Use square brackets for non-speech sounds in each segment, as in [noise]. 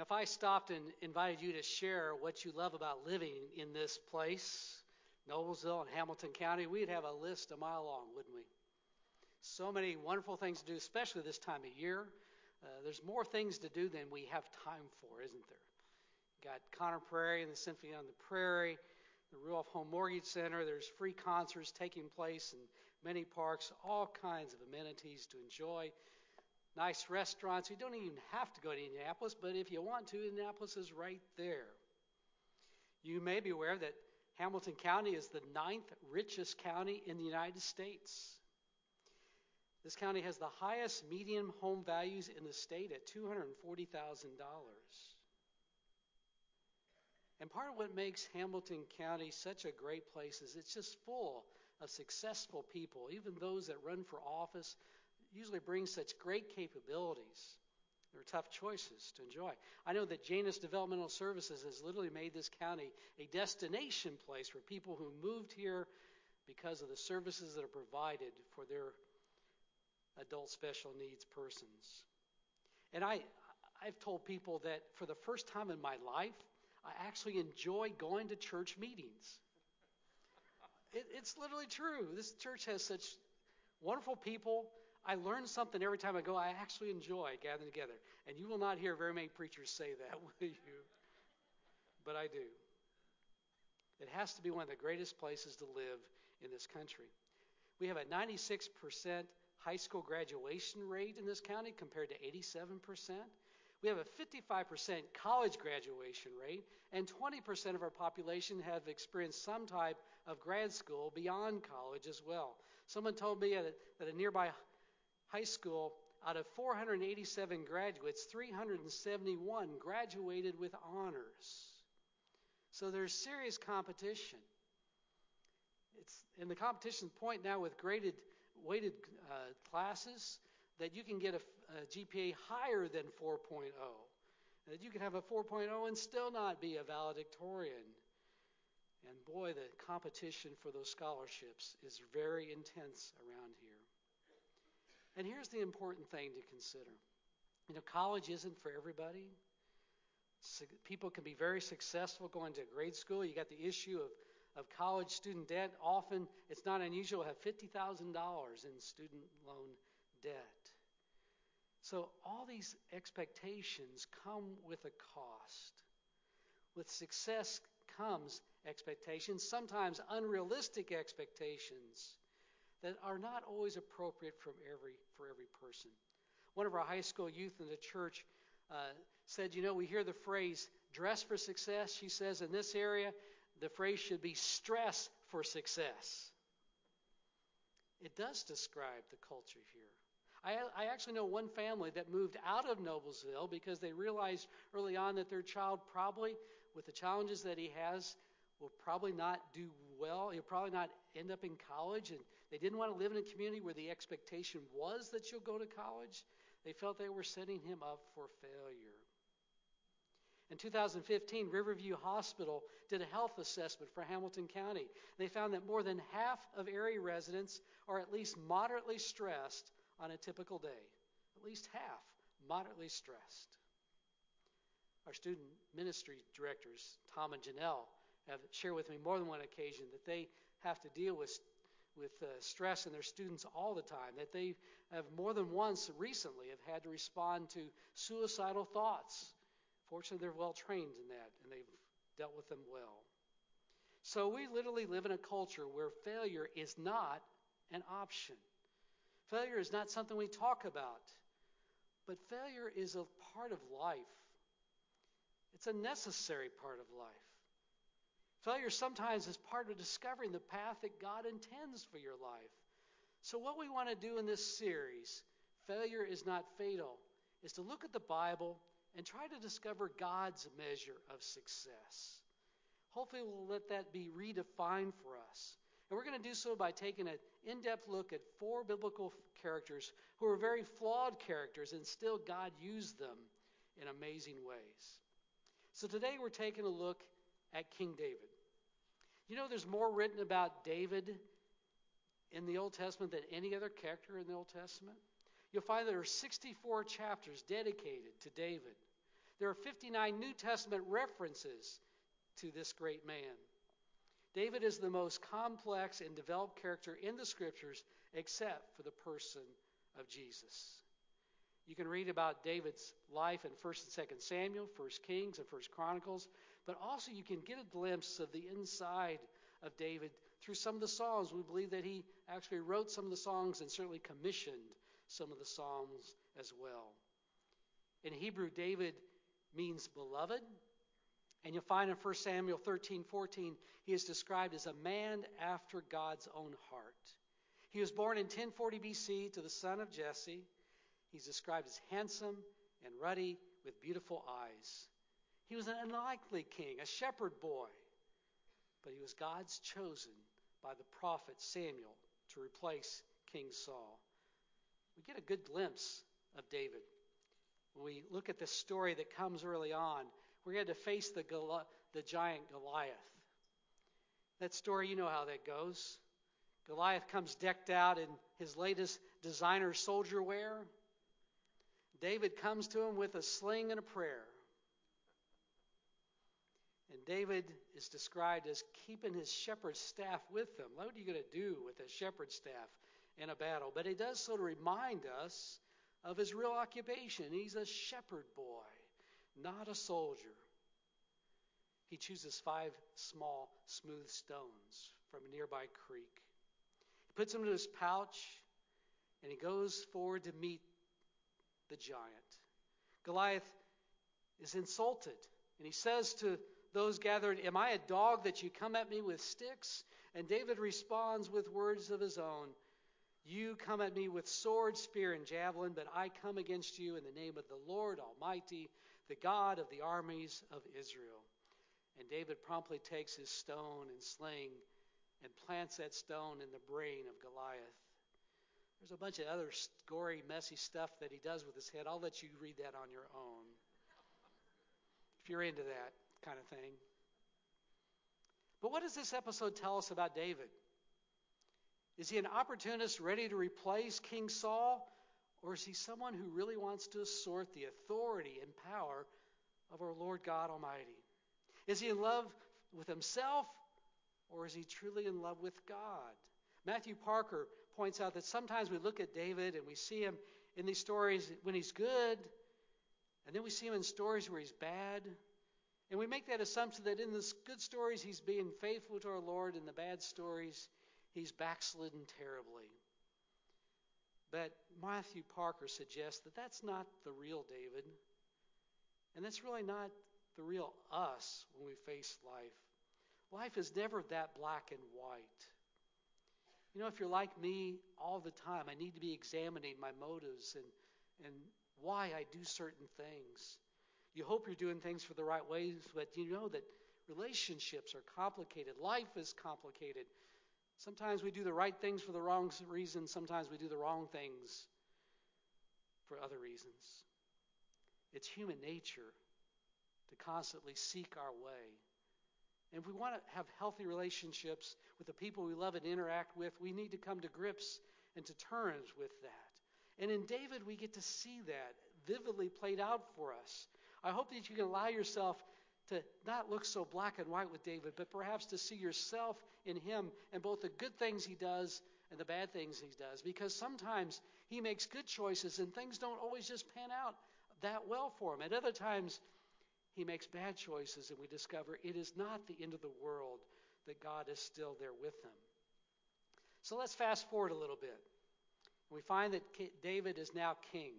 Now, if I stopped and invited you to share what you love about living in this place, Noblesville and Hamilton County, we'd have a list a mile long, wouldn't we? So many wonderful things to do, especially this time of year. Uh, there's more things to do than we have time for, isn't there? You've got Conner Prairie and the Symphony on the Prairie, the Ruoff Home Mortgage Center. There's free concerts taking place in many parks, all kinds of amenities to enjoy. Nice restaurants. You don't even have to go to Indianapolis, but if you want to, Indianapolis is right there. You may be aware that Hamilton County is the ninth richest county in the United States. This county has the highest median home values in the state at $240,000. And part of what makes Hamilton County such a great place is it's just full of successful people. Even those that run for office usually bring such great capabilities. They're tough choices to enjoy. I know that Janus Developmental Services has literally made this county a destination place for people who moved here because of the services that are provided for their adult special needs persons. And I, I've told people that for the first time in my life, I actually enjoy going to church meetings. It, it's literally true. This church has such wonderful people. I learn something every time I go. I actually enjoy gathering together. And you will not hear very many preachers say that, [laughs] will you? But I do. It has to be one of the greatest places to live in this country. We have a 96% high school graduation rate in this county compared to 87%. We have a 55% college graduation rate, and 20% of our population have experienced some type of grad school beyond college as well. Someone told me that a nearby high school, out of 487 graduates, 371 graduated with honors. So there's serious competition. It's, and the competition point now with graded, weighted uh, classes that you can get a, a GPA higher than 4.0. That you can have a 4.0 and still not be a valedictorian. And boy, the competition for those scholarships is very intense around here. And here's the important thing to consider you know, college isn't for everybody. People can be very successful going to grade school. You got the issue of, of college student debt. Often it's not unusual to have $50,000 in student loan debt. So all these expectations come with a cost. With success comes expectations, sometimes unrealistic expectations that are not always appropriate from every, for every person. One of our high school youth in the church uh, said, You know, we hear the phrase dress for success. She says, In this area, the phrase should be stress for success. It does describe the culture here. I, I actually know one family that moved out of Noblesville because they realized early on that their child probably, with the challenges that he has, will probably not do well. He'll probably not end up in college. And they didn't want to live in a community where the expectation was that you'll go to college. They felt they were setting him up for failure. In 2015, Riverview Hospital did a health assessment for Hamilton County. They found that more than half of area residents are at least moderately stressed on a typical day. At least half moderately stressed. Our student ministry directors, Tom and Janelle, have shared with me more than one occasion that they have to deal with with uh, stress in their students all the time. That they have more than once recently have had to respond to suicidal thoughts. Fortunately, they're well trained in that and they've dealt with them well. So we literally live in a culture where failure is not an option. Failure is not something we talk about, but failure is a part of life. It's a necessary part of life. Failure sometimes is part of discovering the path that God intends for your life. So, what we want to do in this series, Failure is Not Fatal, is to look at the Bible and try to discover God's measure of success. Hopefully, we'll let that be redefined for us. And we're going to do so by taking an in depth look at four biblical characters who are very flawed characters, and still God used them in amazing ways. So today we're taking a look at King David. You know, there's more written about David in the Old Testament than any other character in the Old Testament. You'll find there are 64 chapters dedicated to David. There are 59 New Testament references to this great man. David is the most complex and developed character in the scriptures except for the person of Jesus. You can read about David's life in 1st and 2nd Samuel, 1st Kings, and 1st Chronicles, but also you can get a glimpse of the inside of David through some of the Psalms. We believe that he actually wrote some of the songs and certainly commissioned some of the Psalms as well. In Hebrew, David means beloved. And you'll find in 1 Samuel 13 14, he is described as a man after God's own heart. He was born in 1040 BC to the son of Jesse. He's described as handsome and ruddy with beautiful eyes. He was an unlikely king, a shepherd boy, but he was God's chosen by the prophet Samuel to replace King Saul. We get a good glimpse of David. When we look at the story that comes early on, we're going to face the, the giant Goliath. That story, you know how that goes. Goliath comes decked out in his latest designer soldier wear. David comes to him with a sling and a prayer. And David is described as keeping his shepherd's staff with him. What are you going to do with a shepherd's staff in a battle? But he does so to remind us of his real occupation. He's a shepherd boy, not a soldier. He chooses five small, smooth stones from a nearby creek. He puts them in his pouch and he goes forward to meet the giant. Goliath is insulted, and he says to those gathered, Am I a dog that you come at me with sticks? And David responds with words of his own You come at me with sword, spear, and javelin, but I come against you in the name of the Lord Almighty, the God of the armies of Israel. And David promptly takes his stone and sling and plants that stone in the brain of Goliath. There's a bunch of other gory, messy stuff that he does with his head. I'll let you read that on your own. If you're into that kind of thing. But what does this episode tell us about David? Is he an opportunist ready to replace King Saul? Or is he someone who really wants to assert the authority and power of our Lord God Almighty? Is he in love with himself? Or is he truly in love with God? Matthew Parker points out that sometimes we look at David and we see him in these stories when he's good, and then we see him in stories where he's bad. And we make that assumption that in the good stories he's being faithful to our Lord, in the bad stories he's backslidden terribly. But Matthew Parker suggests that that's not the real David. And that's really not the real us when we face life. Life is never that black and white. You know, if you're like me all the time, I need to be examining my motives and, and why I do certain things. You hope you're doing things for the right ways, but you know that relationships are complicated. Life is complicated. Sometimes we do the right things for the wrong reasons, sometimes we do the wrong things for other reasons. It's human nature to constantly seek our way. And if we want to have healthy relationships with the people we love and interact with, we need to come to grips and to terms with that. And in David, we get to see that vividly played out for us. I hope that you can allow yourself to not look so black and white with David, but perhaps to see yourself in him and both the good things he does and the bad things he does. Because sometimes he makes good choices and things don't always just pan out that well for him. At other times, he makes bad choices, and we discover it is not the end of the world that God is still there with them. So let's fast forward a little bit. We find that David is now king,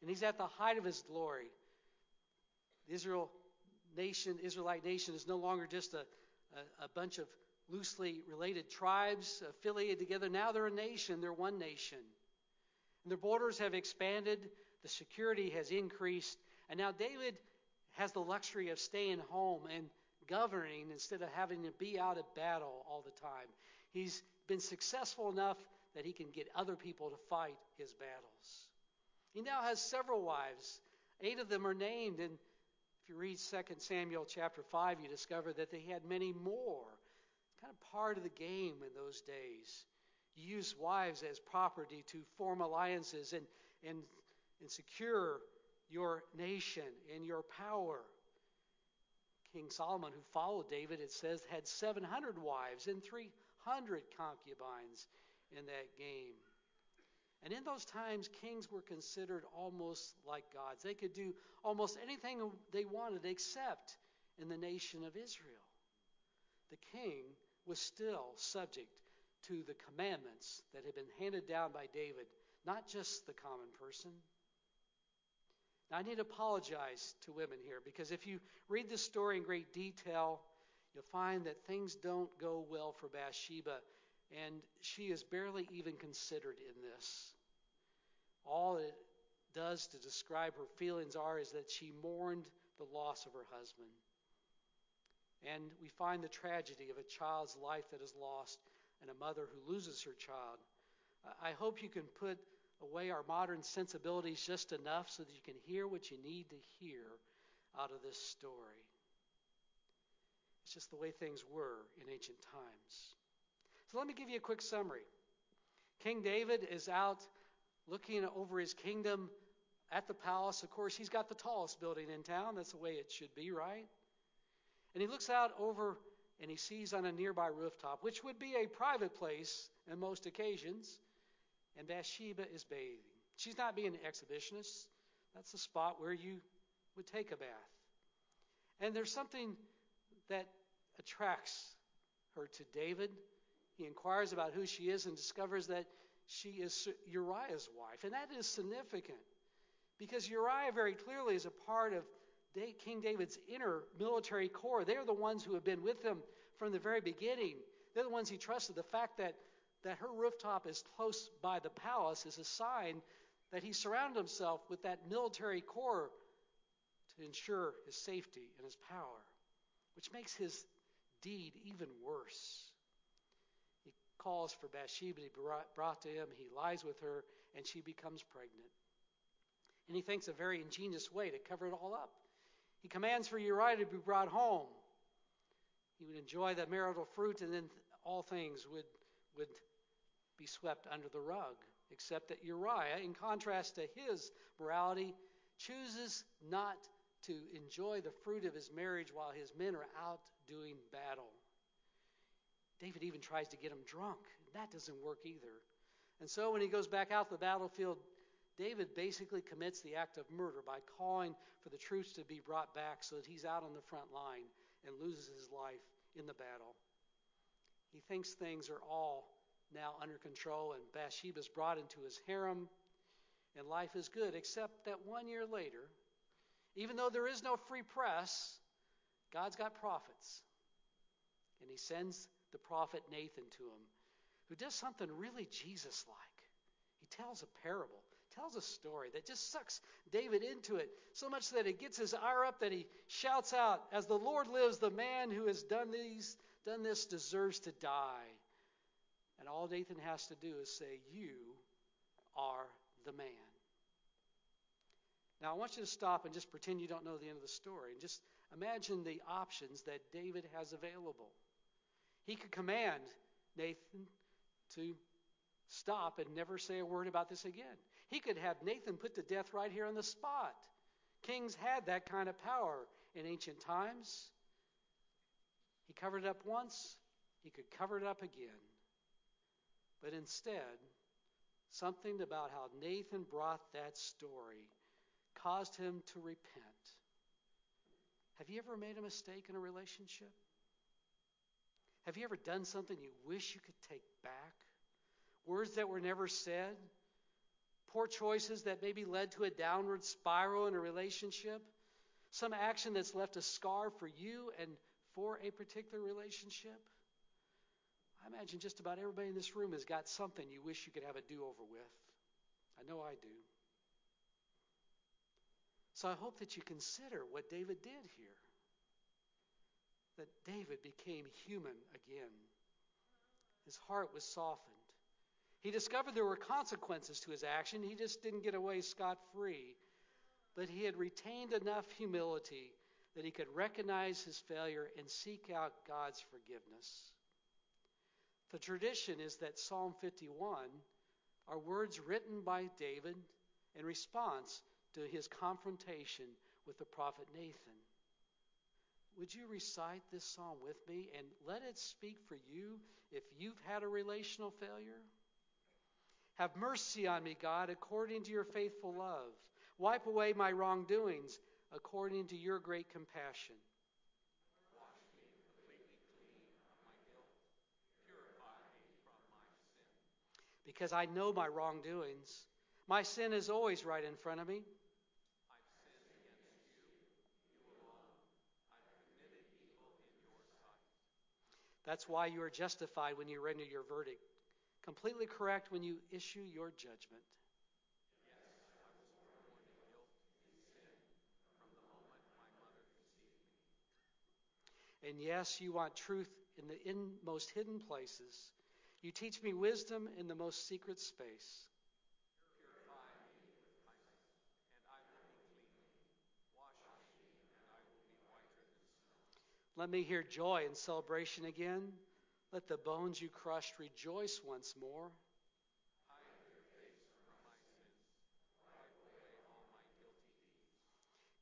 and he's at the height of his glory. The Israel nation, Israelite nation, is no longer just a, a, a bunch of loosely related tribes affiliated together. Now they're a nation, they're one nation. And their borders have expanded, the security has increased, and now David has the luxury of staying home and governing instead of having to be out at battle all the time. He's been successful enough that he can get other people to fight his battles. He now has several wives. Eight of them are named, and if you read 2 Samuel chapter 5, you discover that they had many more. Kind of part of the game in those days. You use wives as property to form alliances and, and, and secure your nation and your power. King Solomon, who followed David, it says, had 700 wives and 300 concubines in that game. And in those times, kings were considered almost like gods. They could do almost anything they wanted except in the nation of Israel. The king was still subject to the commandments that had been handed down by David, not just the common person. Now, I need to apologize to women here because if you read this story in great detail, you'll find that things don't go well for Bathsheba, and she is barely even considered in this. All it does to describe her feelings are is that she mourned the loss of her husband. And we find the tragedy of a child's life that is lost and a mother who loses her child. I hope you can put away our modern sensibilities just enough so that you can hear what you need to hear out of this story. It's just the way things were in ancient times. So let me give you a quick summary. King David is out looking over his kingdom at the palace. Of course, he's got the tallest building in town. That's the way it should be, right? And he looks out over and he sees on a nearby rooftop, which would be a private place in most occasions, and Bathsheba is bathing. She's not being an exhibitionist. That's the spot where you would take a bath. And there's something that attracts her to David. He inquires about who she is and discovers that she is Uriah's wife. And that is significant because Uriah very clearly is a part of King David's inner military corps. They're the ones who have been with him from the very beginning. They're the ones he trusted. The fact that, that her rooftop is close by the palace is a sign that he surrounded himself with that military corps to ensure his safety and his power, which makes his deed even worse. He calls for Bathsheba to be brought to him. He lies with her, and she becomes pregnant. And he thinks a very ingenious way to cover it all up. He commands for Uriah to be brought home. He would enjoy the marital fruit, and then all things would, would be swept under the rug. Except that Uriah, in contrast to his morality, chooses not to enjoy the fruit of his marriage while his men are out doing battle. David even tries to get him drunk. That doesn't work either. And so when he goes back out to the battlefield, David basically commits the act of murder by calling for the troops to be brought back so that he's out on the front line and loses his life in the battle. He thinks things are all now under control, and Bathsheba is brought into his harem, and life is good, except that one year later, even though there is no free press, God's got prophets. And he sends the prophet Nathan to him, who does something really Jesus like. He tells a parable tells a story that just sucks David into it so much that it gets his ire up that he shouts out, As the Lord lives, the man who has done these done this deserves to die. And all Nathan has to do is say, You are the man. Now I want you to stop and just pretend you don't know the end of the story and just imagine the options that David has available. He could command Nathan to stop and never say a word about this again. He could have Nathan put to death right here on the spot. Kings had that kind of power in ancient times. He covered it up once, he could cover it up again. But instead, something about how Nathan brought that story caused him to repent. Have you ever made a mistake in a relationship? Have you ever done something you wish you could take back? Words that were never said? poor choices that maybe led to a downward spiral in a relationship, some action that's left a scar for you and for a particular relationship. I imagine just about everybody in this room has got something you wish you could have a do over with. I know I do. So I hope that you consider what David did here. That David became human again. His heart was softened. He discovered there were consequences to his action. He just didn't get away scot free. But he had retained enough humility that he could recognize his failure and seek out God's forgiveness. The tradition is that Psalm 51 are words written by David in response to his confrontation with the prophet Nathan. Would you recite this psalm with me and let it speak for you if you've had a relational failure? Have mercy on me, God, according to your faithful love. Wipe away my wrongdoings according to your great compassion. Because I know my wrongdoings. My sin is always right in front of me. That's why you are justified when you render your verdict, completely correct when you issue your judgment. And yes, you want truth in the in most hidden places. You teach me wisdom in the most secret space. Let me hear joy and celebration again. Let the bones you crushed rejoice once more.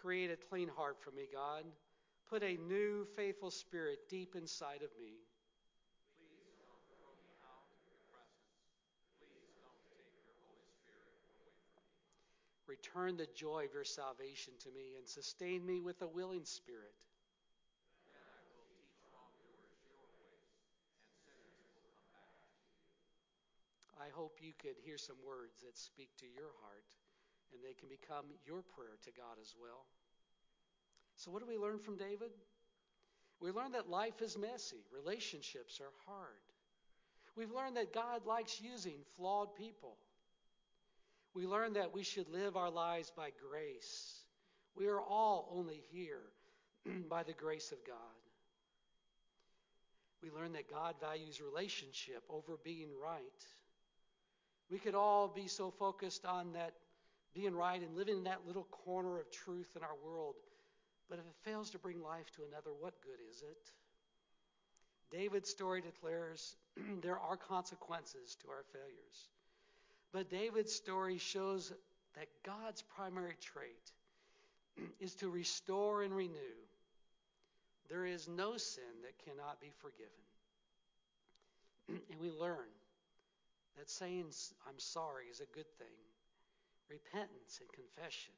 Create a clean heart for me, God. Put a new, faithful spirit deep inside of me. Please don't throw me out of your presence. Please don't take your Holy Spirit away from me. Return the joy of your salvation to me and sustain me with a willing spirit. I hope you could hear some words that speak to your heart and they can become your prayer to God as well. So, what do we learn from David? We learn that life is messy, relationships are hard. We've learned that God likes using flawed people. We learn that we should live our lives by grace. We are all only here [clears throat] by the grace of God. We learn that God values relationship over being right. We could all be so focused on that being right and living in that little corner of truth in our world but if it fails to bring life to another, what good is it? David's story declares [clears throat] there are consequences to our failures. But David's story shows that God's primary trait is to restore and renew. There is no sin that cannot be forgiven. and we learn that saying I'm sorry is a good thing. Repentance and confession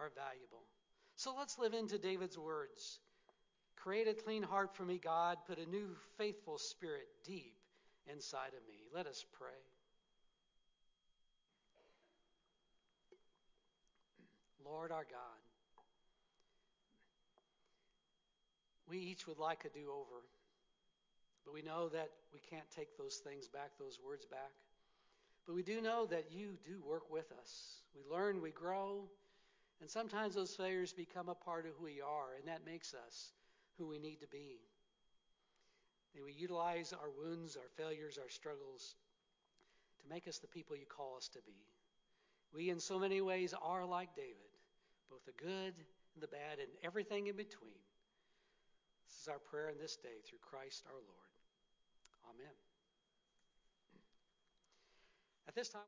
are valuable. So let's live into David's words. Create a clean heart for me, God. Put a new faithful spirit deep inside of me. Let us pray. Lord our God, we each would like a do over, but we know that we can't take those things back, those words back. But we do know that you do work with us. We learn, we grow, and sometimes those failures become a part of who we are, and that makes us who we need to be. May we utilize our wounds, our failures, our struggles to make us the people you call us to be. We, in so many ways, are like David, both the good and the bad and everything in between. This is our prayer in this day through Christ our Lord. Amen. At this time,